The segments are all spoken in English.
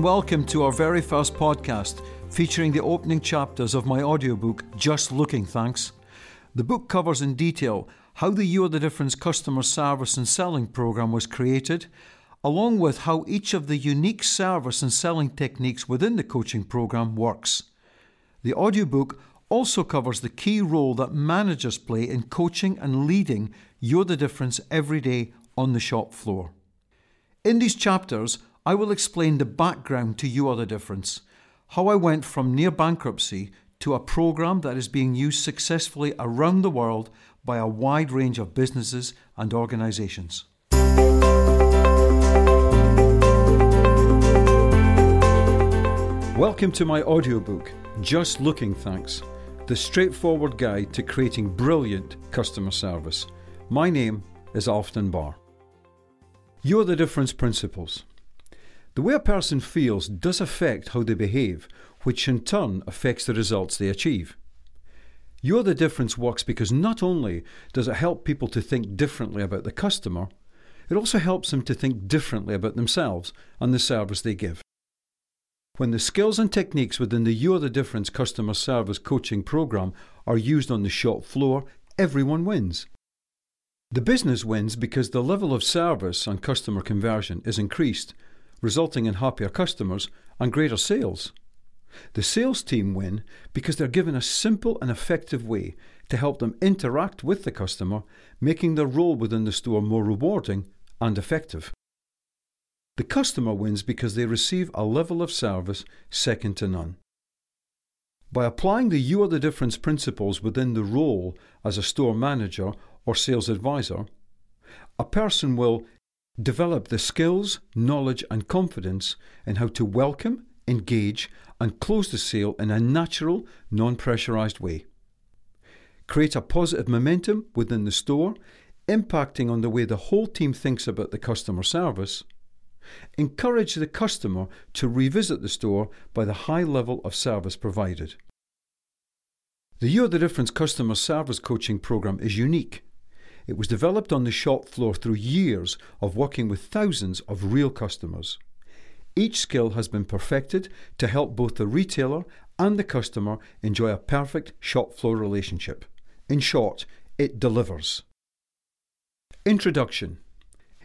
and welcome to our very first podcast featuring the opening chapters of my audiobook, Just Looking Thanks. The book covers in detail how the You Are the Difference customer service and selling program was created, along with how each of the unique service and selling techniques within the coaching program works. The audiobook also covers the key role that managers play in coaching and leading You're the Difference every day on the shop floor. In these chapters, I will explain the background to You the Difference, how I went from near bankruptcy to a program that is being used successfully around the world by a wide range of businesses and organizations. Welcome to my audiobook, Just Looking Thanks, the straightforward guide to creating brilliant customer service. My name is Alf Dunbar. You are the difference principles. The way a person feels does affect how they behave, which in turn affects the results they achieve. You're the difference works because not only does it help people to think differently about the customer, it also helps them to think differently about themselves and the service they give. When the skills and techniques within the You're the Difference customer service coaching program are used on the shop floor, everyone wins. The business wins because the level of service and customer conversion is increased, resulting in happier customers and greater sales. The sales team win because they're given a simple and effective way to help them interact with the customer, making their role within the store more rewarding and effective. The customer wins because they receive a level of service second to none. By applying the You Are the Difference principles within the role as a store manager or sales advisor, a person will develop the skills, knowledge, and confidence in how to welcome, engage, and close the sale in a natural, non pressurized way. Create a positive momentum within the store, impacting on the way the whole team thinks about the customer service Encourage the customer to revisit the store by the high level of service provided. The You're the Difference customer service coaching program is unique. It was developed on the shop floor through years of working with thousands of real customers. Each skill has been perfected to help both the retailer and the customer enjoy a perfect shop floor relationship. In short, it delivers. Introduction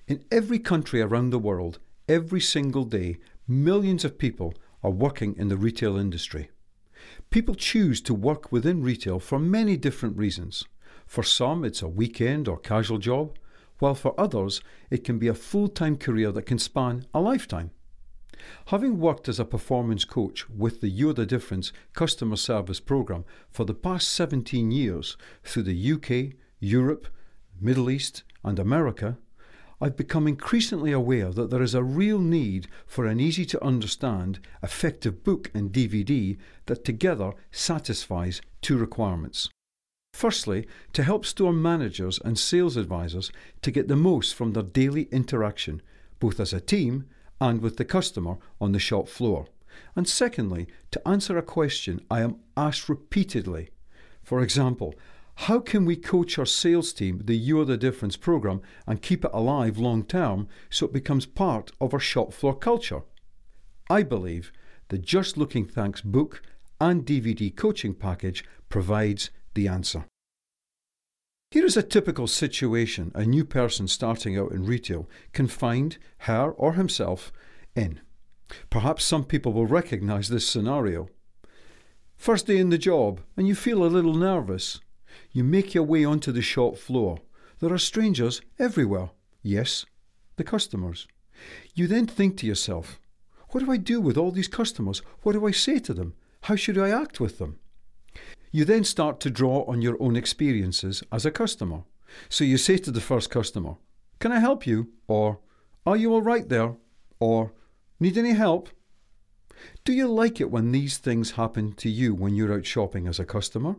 In every country around the world, Every single day, millions of people are working in the retail industry. People choose to work within retail for many different reasons. For some, it's a weekend or casual job, while for others, it can be a full time career that can span a lifetime. Having worked as a performance coach with the You're the Difference customer service program for the past 17 years through the UK, Europe, Middle East, and America, I've become increasingly aware that there is a real need for an easy to understand, effective book and DVD that together satisfies two requirements. Firstly, to help store managers and sales advisors to get the most from their daily interaction, both as a team and with the customer on the shop floor. And secondly, to answer a question I am asked repeatedly. For example, how can we coach our sales team the You're the Difference program and keep it alive long term so it becomes part of our shop floor culture? I believe the Just Looking Thanks book and DVD coaching package provides the answer. Here is a typical situation a new person starting out in retail can find her or himself in. Perhaps some people will recognize this scenario. First day in the job, and you feel a little nervous. You make your way onto the shop floor. There are strangers everywhere. Yes, the customers. You then think to yourself, what do I do with all these customers? What do I say to them? How should I act with them? You then start to draw on your own experiences as a customer. So you say to the first customer, Can I help you? Or Are you all right there? Or Need any help? Do you like it when these things happen to you when you're out shopping as a customer?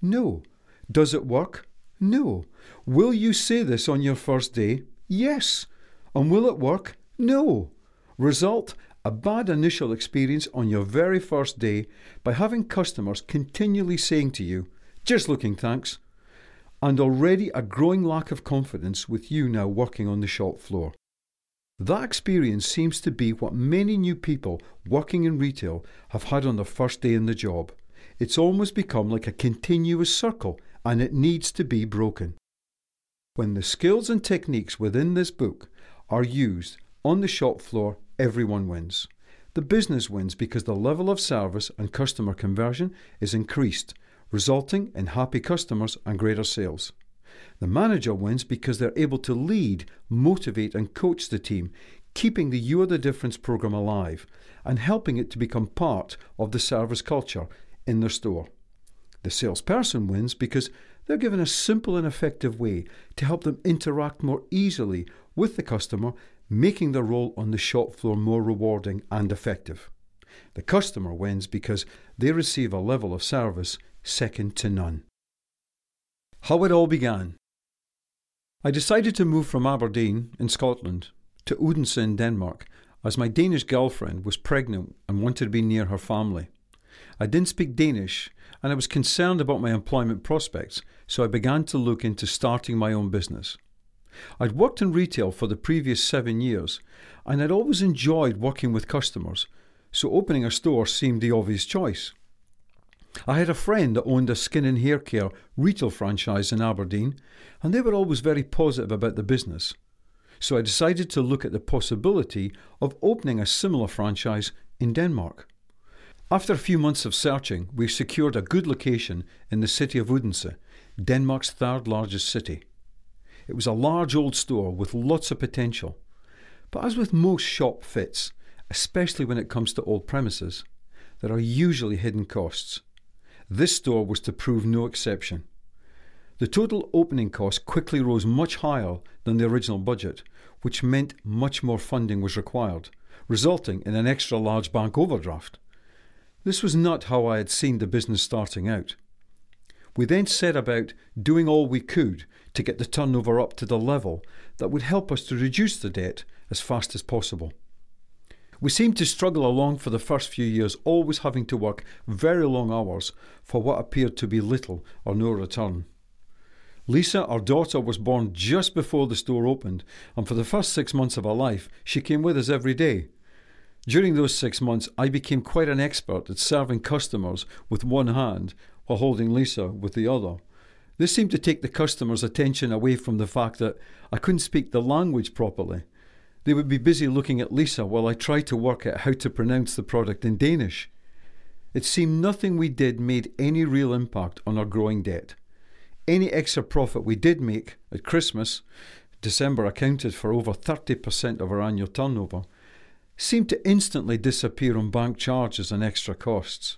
No. Does it work? No. Will you say this on your first day? Yes. And will it work? No. Result a bad initial experience on your very first day by having customers continually saying to you, just looking thanks, and already a growing lack of confidence with you now working on the shop floor. That experience seems to be what many new people working in retail have had on their first day in the job. It's almost become like a continuous circle and it needs to be broken. When the skills and techniques within this book are used on the shop floor, everyone wins. The business wins because the level of service and customer conversion is increased, resulting in happy customers and greater sales. The manager wins because they're able to lead, motivate, and coach the team, keeping the You Are the Difference program alive and helping it to become part of the service culture in their store. The salesperson wins because they're given a simple and effective way to help them interact more easily with the customer, making their role on the shop floor more rewarding and effective. The customer wins because they receive a level of service second to none. How it all began. I decided to move from Aberdeen in Scotland to Odense in Denmark as my Danish girlfriend was pregnant and wanted to be near her family. I didn't speak Danish and I was concerned about my employment prospects, so I began to look into starting my own business. I'd worked in retail for the previous seven years and I'd always enjoyed working with customers, so opening a store seemed the obvious choice. I had a friend that owned a skin and hair care retail franchise in Aberdeen, and they were always very positive about the business. So I decided to look at the possibility of opening a similar franchise in Denmark. After a few months of searching, we secured a good location in the city of Odense, Denmark's third largest city. It was a large old store with lots of potential. But as with most shop fits, especially when it comes to old premises, there are usually hidden costs. This store was to prove no exception. The total opening cost quickly rose much higher than the original budget, which meant much more funding was required, resulting in an extra large bank overdraft. This was not how I had seen the business starting out. We then set about doing all we could to get the turnover up to the level that would help us to reduce the debt as fast as possible. We seemed to struggle along for the first few years, always having to work very long hours for what appeared to be little or no return. Lisa, our daughter, was born just before the store opened, and for the first six months of her life, she came with us every day. During those six months, I became quite an expert at serving customers with one hand while holding Lisa with the other. This seemed to take the customer's attention away from the fact that I couldn't speak the language properly. They would be busy looking at Lisa while I tried to work out how to pronounce the product in Danish. It seemed nothing we did made any real impact on our growing debt. Any extra profit we did make at Christmas, December accounted for over 30% of our annual turnover, seemed to instantly disappear on bank charges and extra costs.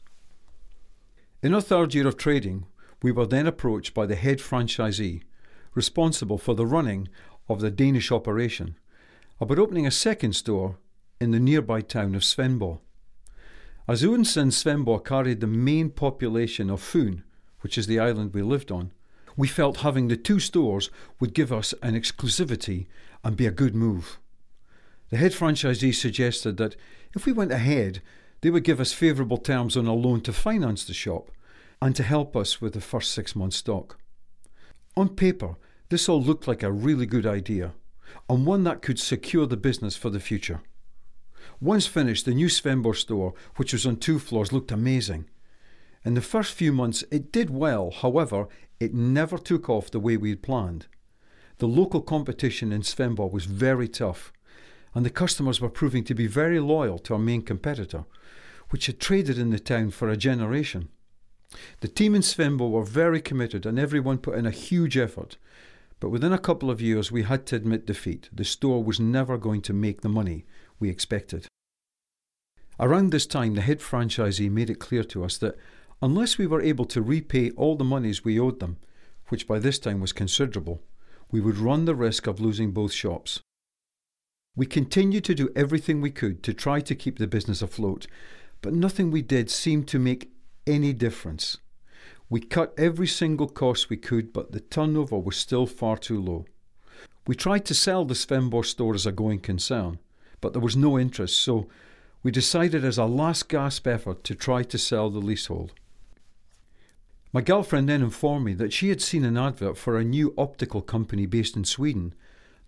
In our third year of trading, we were then approached by the head franchisee, responsible for the running of the Danish operation, about opening a second store in the nearby town of Svendborg. As Odense and Svendborg carried the main population of Fyn, which is the island we lived on, we felt having the two stores would give us an exclusivity and be a good move. The head franchisee suggested that if we went ahead, they would give us favourable terms on a loan to finance the shop and to help us with the first six months' stock. On paper, this all looked like a really good idea and one that could secure the business for the future. Once finished, the new Svendborg store, which was on two floors, looked amazing. In the first few months, it did well, however, it never took off the way we had planned. The local competition in Svendborg was very tough, and the customers were proving to be very loyal to our main competitor, which had traded in the town for a generation. The team in Svendborg were very committed and everyone put in a huge effort, but within a couple of years, we had to admit defeat. The store was never going to make the money we expected. Around this time, the head franchisee made it clear to us that unless we were able to repay all the monies we owed them, which by this time was considerable, we would run the risk of losing both shops. We continued to do everything we could to try to keep the business afloat, but nothing we did seemed to make any difference. We cut every single cost we could, but the turnover was still far too low. We tried to sell the Svendborg store as a going concern, but there was no interest, so we decided as a last gasp effort to try to sell the leasehold. My girlfriend then informed me that she had seen an advert for a new optical company based in Sweden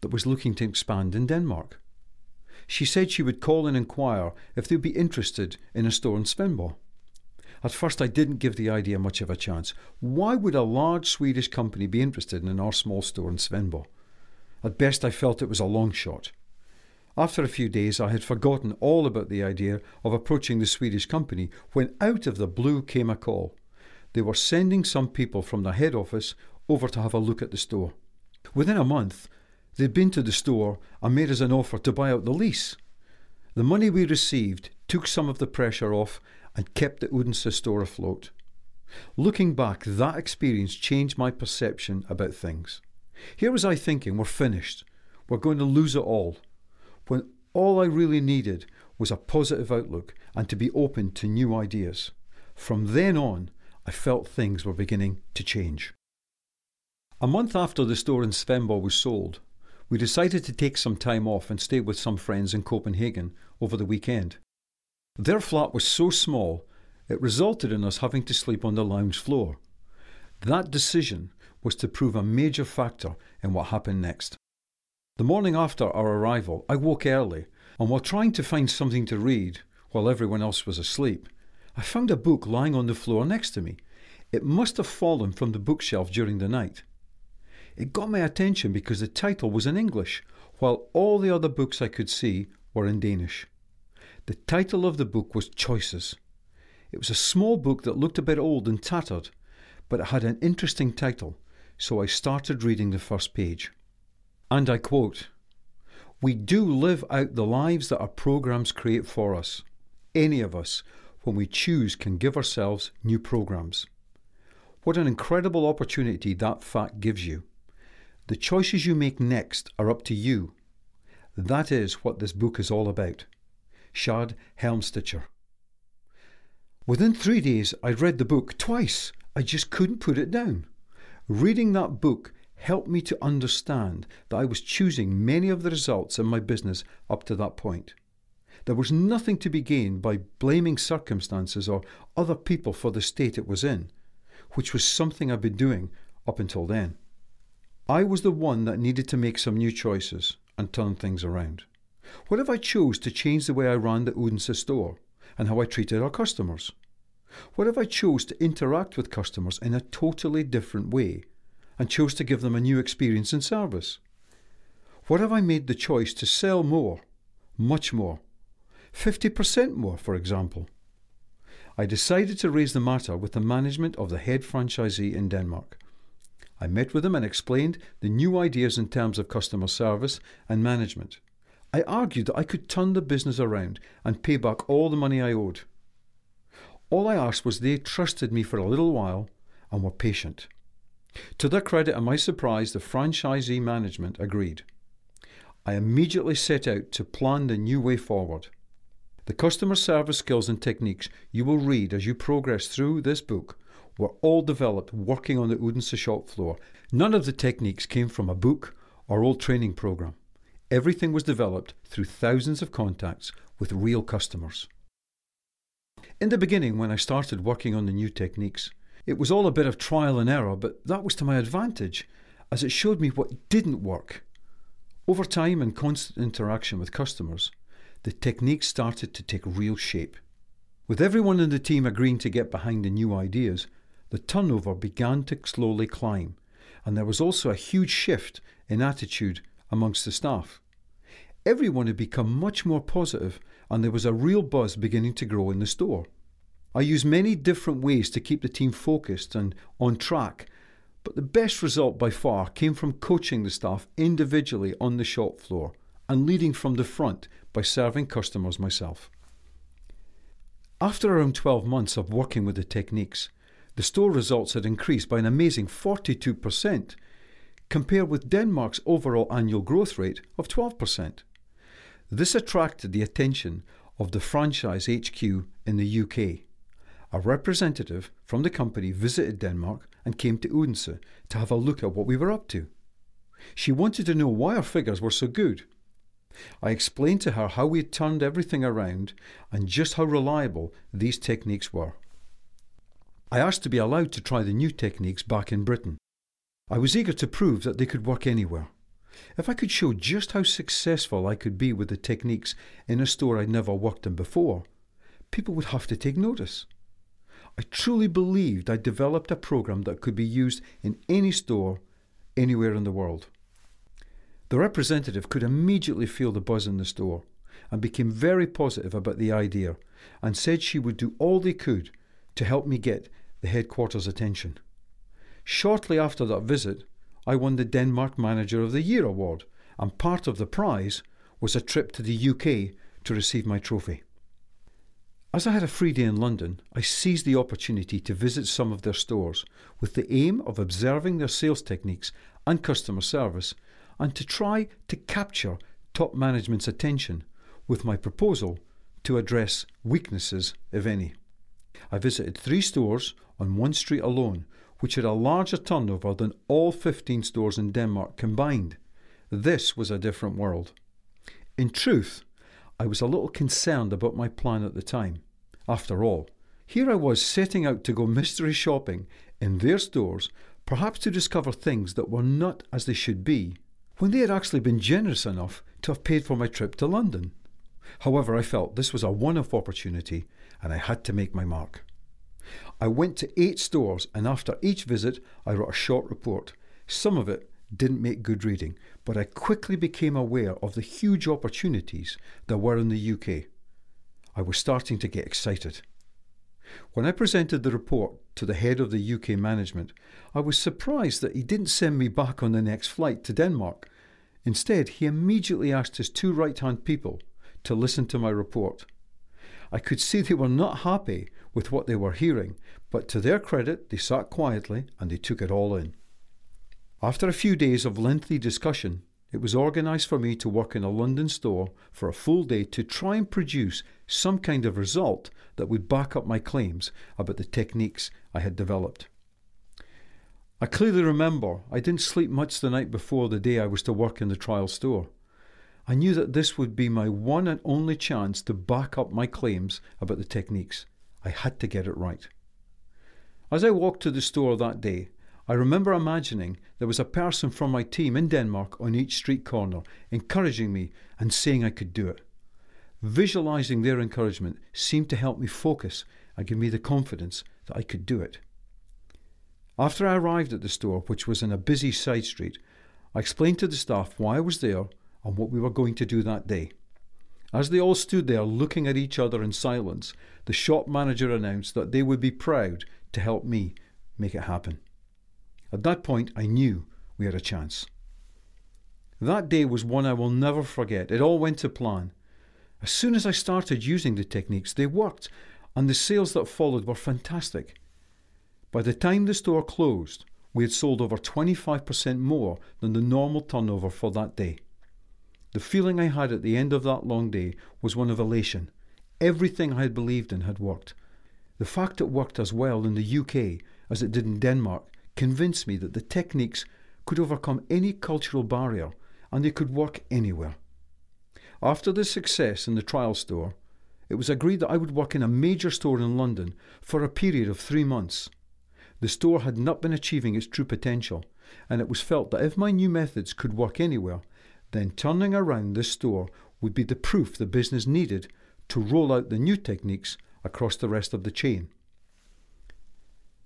that was looking to expand in Denmark. she said she would call and inquire if they'd be interested in a store in Svendborg. At first, I didn't give the idea much of a chance. Why would a large Swedish company be interested in our small store in Svendborg? At best, I felt it was a long shot. After a few days, I had forgotten all about the idea of approaching the Swedish company when out of the blue came a call. They were sending some people from the head office over to have a look at the store. Within a month, they'd been to the store and made us an offer to buy out the lease. The money we received took some of the pressure off and kept the Odense store afloat. Looking back, that experience changed my perception about things. Here was I thinking, we're finished. We're going to lose it all. When all I really needed was a positive outlook and to be open to new ideas. From then on, I felt things were beginning to change. A month after the store in Svendborg was sold, we decided to take some time off and stay with some friends in Copenhagen over the weekend. Their flat was so small, it resulted in us having to sleep on the lounge floor. That decision was to prove a major factor in what happened next. The morning after our arrival, I woke early, and while trying to find something to read while everyone else was asleep, I found a book lying on the floor next to me. It must have fallen from the bookshelf during the night. It got my attention because the title was in English, while all the other books I could see were in Danish. The title of the book was Choices. It was a small book that looked a bit old and tattered, but it had an interesting title, so I started reading the first page. And I quote We do live out the lives that our programs create for us. Any of us, when we choose, can give ourselves new programs. What an incredible opportunity that fact gives you. The choices you make next are up to you. That is what this book is all about. Shad Helmstetter. Within three days, I'd read the book twice. I just couldn't put it down. Reading that book helped me to understand that I was choosing many of the results in my business up to that point. There was nothing to be gained by blaming circumstances or other people for the state it was in, which was something I'd been doing up until then. I was the one that needed to make some new choices and turn things around. What if I chose to change the way I ran the Odense store and how I treated our customers? What if I chose to interact with customers in a totally different way and chose to give them a new experience and service? What if I made the choice to sell more, much more, 50% more, for example? I decided to raise the matter with the management of the head franchisee in Denmark. I met with them and explained the new ideas in terms of customer service and management. I argued that I could turn the business around and pay back all the money I owed. All I asked was they trusted me for a little while and were patient. To their credit and my surprise, the franchisee management agreed. I immediately set out to plan the new way forward. The customer service skills and techniques you will read as you progress through this book were all developed working on the Odense shop floor. None of the techniques came from a book or old training program. Everything was developed through thousands of contacts with real customers. In the beginning, when I started working on the new techniques, it was all a bit of trial and error, but that was to my advantage, as it showed me what didn't work. Over time and constant interaction with customers, the techniques started to take real shape. With everyone in the team agreeing to get behind the new ideas, the turnover began to slowly climb, and there was also a huge shift in attitude amongst the staff. Everyone had become much more positive, and there was a real buzz beginning to grow in the store. I used many different ways to keep the team focused and on track, but the best result by far came from coaching the staff individually on the shop floor and leading from the front by serving customers myself. After around 12 months of working with the techniques, the store results had increased by an amazing 42%, compared with Denmark's overall annual growth rate of 12%. This attracted the attention of the franchise HQ in the UK. A representative from the company visited Denmark and came to Odense to have a look at what we were up to. She wanted to know why our figures were so good. I explained to her how we had turned everything around and just how reliable these techniques were. I asked to be allowed to try the new techniques back in Britain. I was eager to prove that they could work anywhere. If I could show just how successful I could be with the techniques in a store I'd never worked in before, people would have to take notice. I truly believed I'd developed a program that could be used in any store anywhere in the world. The representative could immediately feel the buzz in the store and became very positive about the idea and said she would do all they could to help me get the headquarters' attention. Shortly after that visit, I won the Denmark Manager of the Year award, and part of the prize was a trip to the UK to receive my trophy. As I had a free day in London, I seized the opportunity to visit some of their stores with the aim of observing their sales techniques and customer service and to try to capture top management's attention with my proposal to address weaknesses, if any. I visited three stores on one street alone, which had a larger turnover than all 15 stores in Denmark combined. This was a different world. In truth, I was a little concerned about my plan at the time. After all, here I was setting out to go mystery shopping in their stores, perhaps to discover things that were not as they should be, when they had actually been generous enough to have paid for my trip to London. However, I felt this was a one off opportunity and I had to make my mark. I went to eight stores and after each visit I wrote a short report. Some of it didn't make good reading, but I quickly became aware of the huge opportunities there were in the UK. I was starting to get excited. When I presented the report to the head of the UK management, I was surprised that he didn't send me back on the next flight to Denmark. Instead, he immediately asked his two right hand people to listen to my report. I could see they were not happy with what they were hearing, but to their credit, they sat quietly and they took it all in. After a few days of lengthy discussion, it was organised for me to work in a London store for a full day to try and produce some kind of result that would back up my claims about the techniques I had developed. I clearly remember I didn't sleep much the night before the day I was to work in the trial store. I knew that this would be my one and only chance to back up my claims about the techniques. I had to get it right. As I walked to the store that day, I remember imagining there was a person from my team in Denmark on each street corner, encouraging me and saying I could do it. Visualizing their encouragement seemed to help me focus and give me the confidence that I could do it. After I arrived at the store, which was in a busy side street, I explained to the staff why I was there what we were going to do that day. As they all stood there looking at each other in silence, the shop manager announced that they would be proud to help me make it happen. At that point, I knew we had a chance. That day was one I will never forget. It all went to plan. As soon as I started using the techniques, they worked, and the sales that followed were fantastic. By the time the store closed, we had sold over 25% more than the normal turnover for that day. The feeling I had at the end of that long day was one of elation. Everything I had believed in had worked. The fact it worked as well in the UK as it did in Denmark convinced me that the techniques could overcome any cultural barrier and they could work anywhere. After the success in the trial store, it was agreed that I would work in a major store in London for a period of three months. The store had not been achieving its true potential, and it was felt that if my new methods could work anywhere, then turning around this store would be the proof the business needed to roll out the new techniques across the rest of the chain.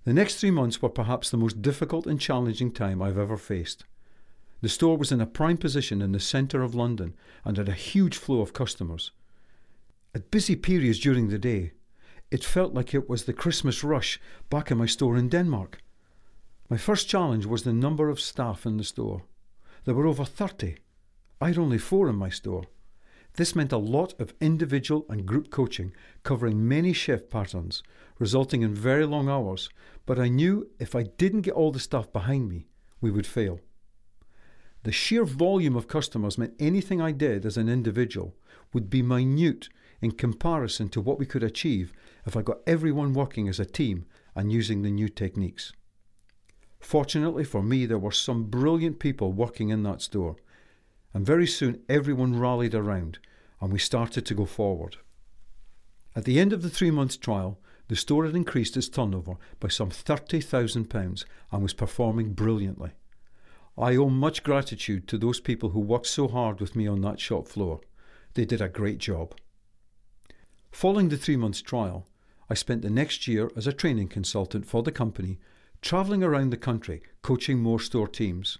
The next three months were perhaps the most difficult and challenging time I've ever faced. The store was in a prime position in the centre of London and had a huge flow of customers. At busy periods during the day, it felt like it was the Christmas rush back in my store in Denmark. My first challenge was the number of staff in the store. There were over 30. I had only four in my store. This meant a lot of individual and group coaching covering many shift patterns, resulting in very long hours, but I knew if I didn't get all the stuff behind me, we would fail. The sheer volume of customers meant anything I did as an individual would be minute in comparison to what we could achieve if I got everyone working as a team and using the new techniques. Fortunately for me, there were some brilliant people working in that store and very soon everyone rallied around and we started to go forward. At the end of the three months trial, the store had increased its turnover by some £30,000 and was performing brilliantly. I owe much gratitude to those people who worked so hard with me on that shop floor. They did a great job. Following the three months trial, I spent the next year as a training consultant for the company, travelling around the country coaching more store teams.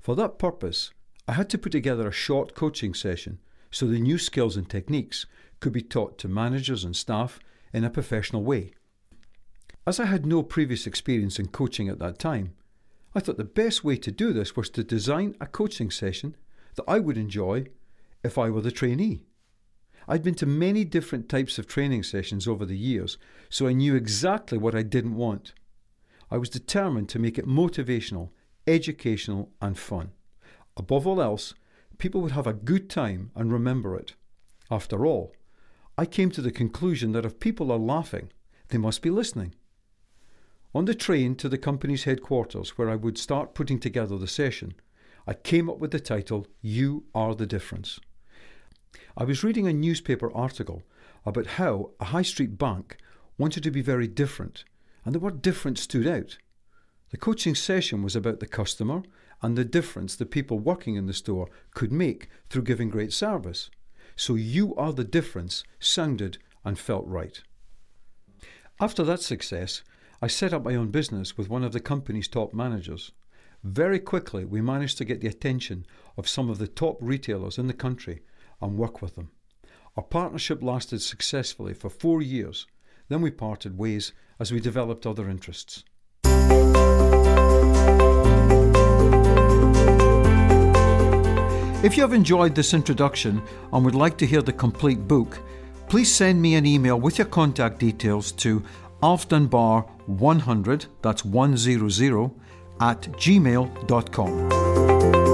For that purpose, I had to put together a short coaching session so the new skills and techniques could be taught to managers and staff in a professional way. As I had no previous experience in coaching at that time, I thought the best way to do this was to design a coaching session that I would enjoy if I were the trainee. I'd been to many different types of training sessions over the years, so I knew exactly what I didn't want. I was determined to make it motivational, educational, and fun. Above all else, people would have a good time and remember it. After all, I came to the conclusion that if people are laughing, they must be listening. On the train to the company's headquarters, where I would start putting together the session, I came up with the title You Are the Difference. I was reading a newspaper article about how a high street bank wanted to be very different, and the word different stood out. The coaching session was about the customer and the difference the people working in the store could make through giving great service. So, you are the difference sounded and felt right. After that success, I set up my own business with one of the company's top managers. Very quickly, we managed to get the attention of some of the top retailers in the country and work with them. Our partnership lasted successfully for four years. Then we parted ways as we developed other interests. If you have enjoyed this introduction and would like to hear the complete book, please send me an email with your contact details to alfdunbar100, that's 100, at gmail.com.